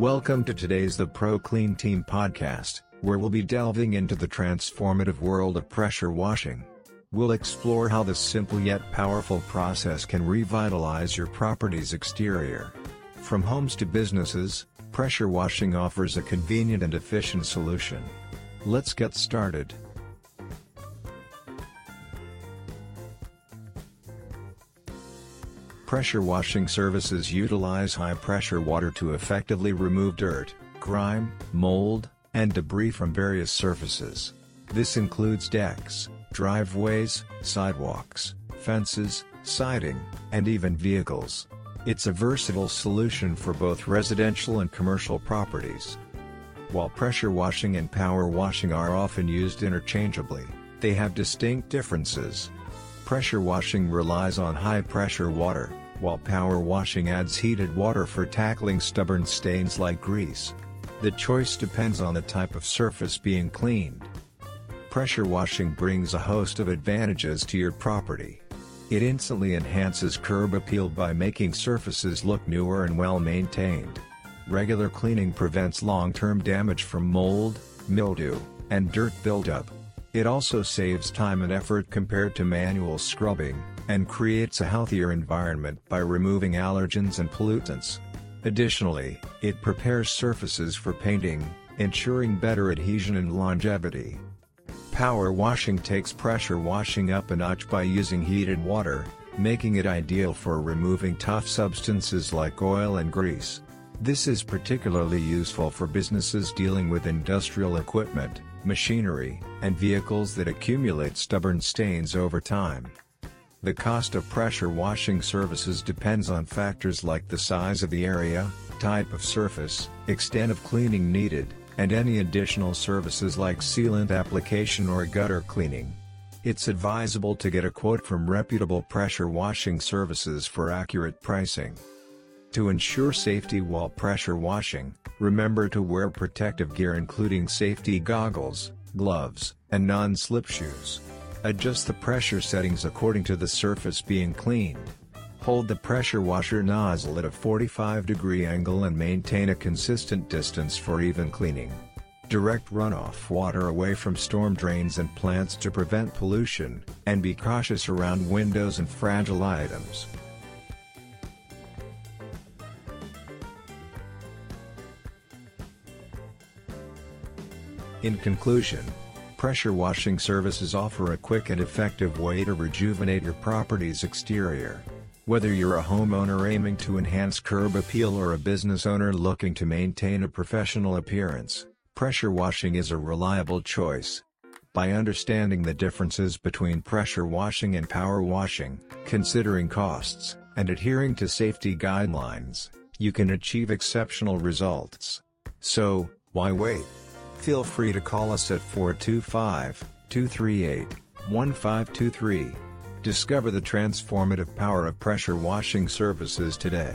Welcome to today's The ProClean Team podcast, where we'll be delving into the transformative world of pressure washing. We'll explore how this simple yet powerful process can revitalize your property's exterior. From homes to businesses, pressure washing offers a convenient and efficient solution. Let's get started. Pressure washing services utilize high-pressure water to effectively remove dirt, grime, mold, and debris from various surfaces. This includes decks, driveways, sidewalks, fences, siding, and even vehicles. It's a versatile solution for both residential and commercial properties. While pressure washing and power washing are often used interchangeably, they have distinct differences. Pressure washing relies on high-pressure water, while power washing adds heated water for tackling stubborn stains like grease. The choice depends on the type of surface being cleaned. Pressure washing brings a host of advantages to your property. It instantly enhances curb appeal by making surfaces look newer and well maintained. Regular cleaning prevents long-term damage from mold, mildew, and dirt buildup. It also saves time and effort compared to manual scrubbing, and creates a healthier environment by removing allergens and pollutants. Additionally, it prepares surfaces for painting, ensuring better adhesion and longevity. Power washing takes pressure washing up a notch by using heated water, making it ideal for removing tough substances like oil and grease. This is particularly useful for businesses dealing with industrial equipment, machinery, and vehicles that accumulate stubborn stains over time. The cost of pressure washing services depends on factors like the size of the area, type of surface, extent of cleaning needed, and any additional services like sealant application or gutter cleaning. It's advisable to get a quote from reputable pressure washing services for accurate pricing. To ensure safety while pressure washing, remember to wear protective gear including safety goggles, gloves, and non-slip shoes. Adjust the pressure settings according to the surface being cleaned. Hold the pressure washer nozzle at a 45 degree angle and maintain a consistent distance for even cleaning. Direct runoff water away from storm drains and plants to prevent pollution, and be cautious around windows and fragile items. In conclusion, pressure washing services offer a quick and effective way to rejuvenate your property's exterior. Whether you're a homeowner aiming to enhance curb appeal or a business owner looking to maintain a professional appearance, pressure washing is a reliable choice. By understanding the differences between pressure washing and power washing, considering costs, and adhering to safety guidelines, you can achieve exceptional results. So, why wait? Feel free to call us at 425 238 1523. Discover the transformative power of pressure washing services today.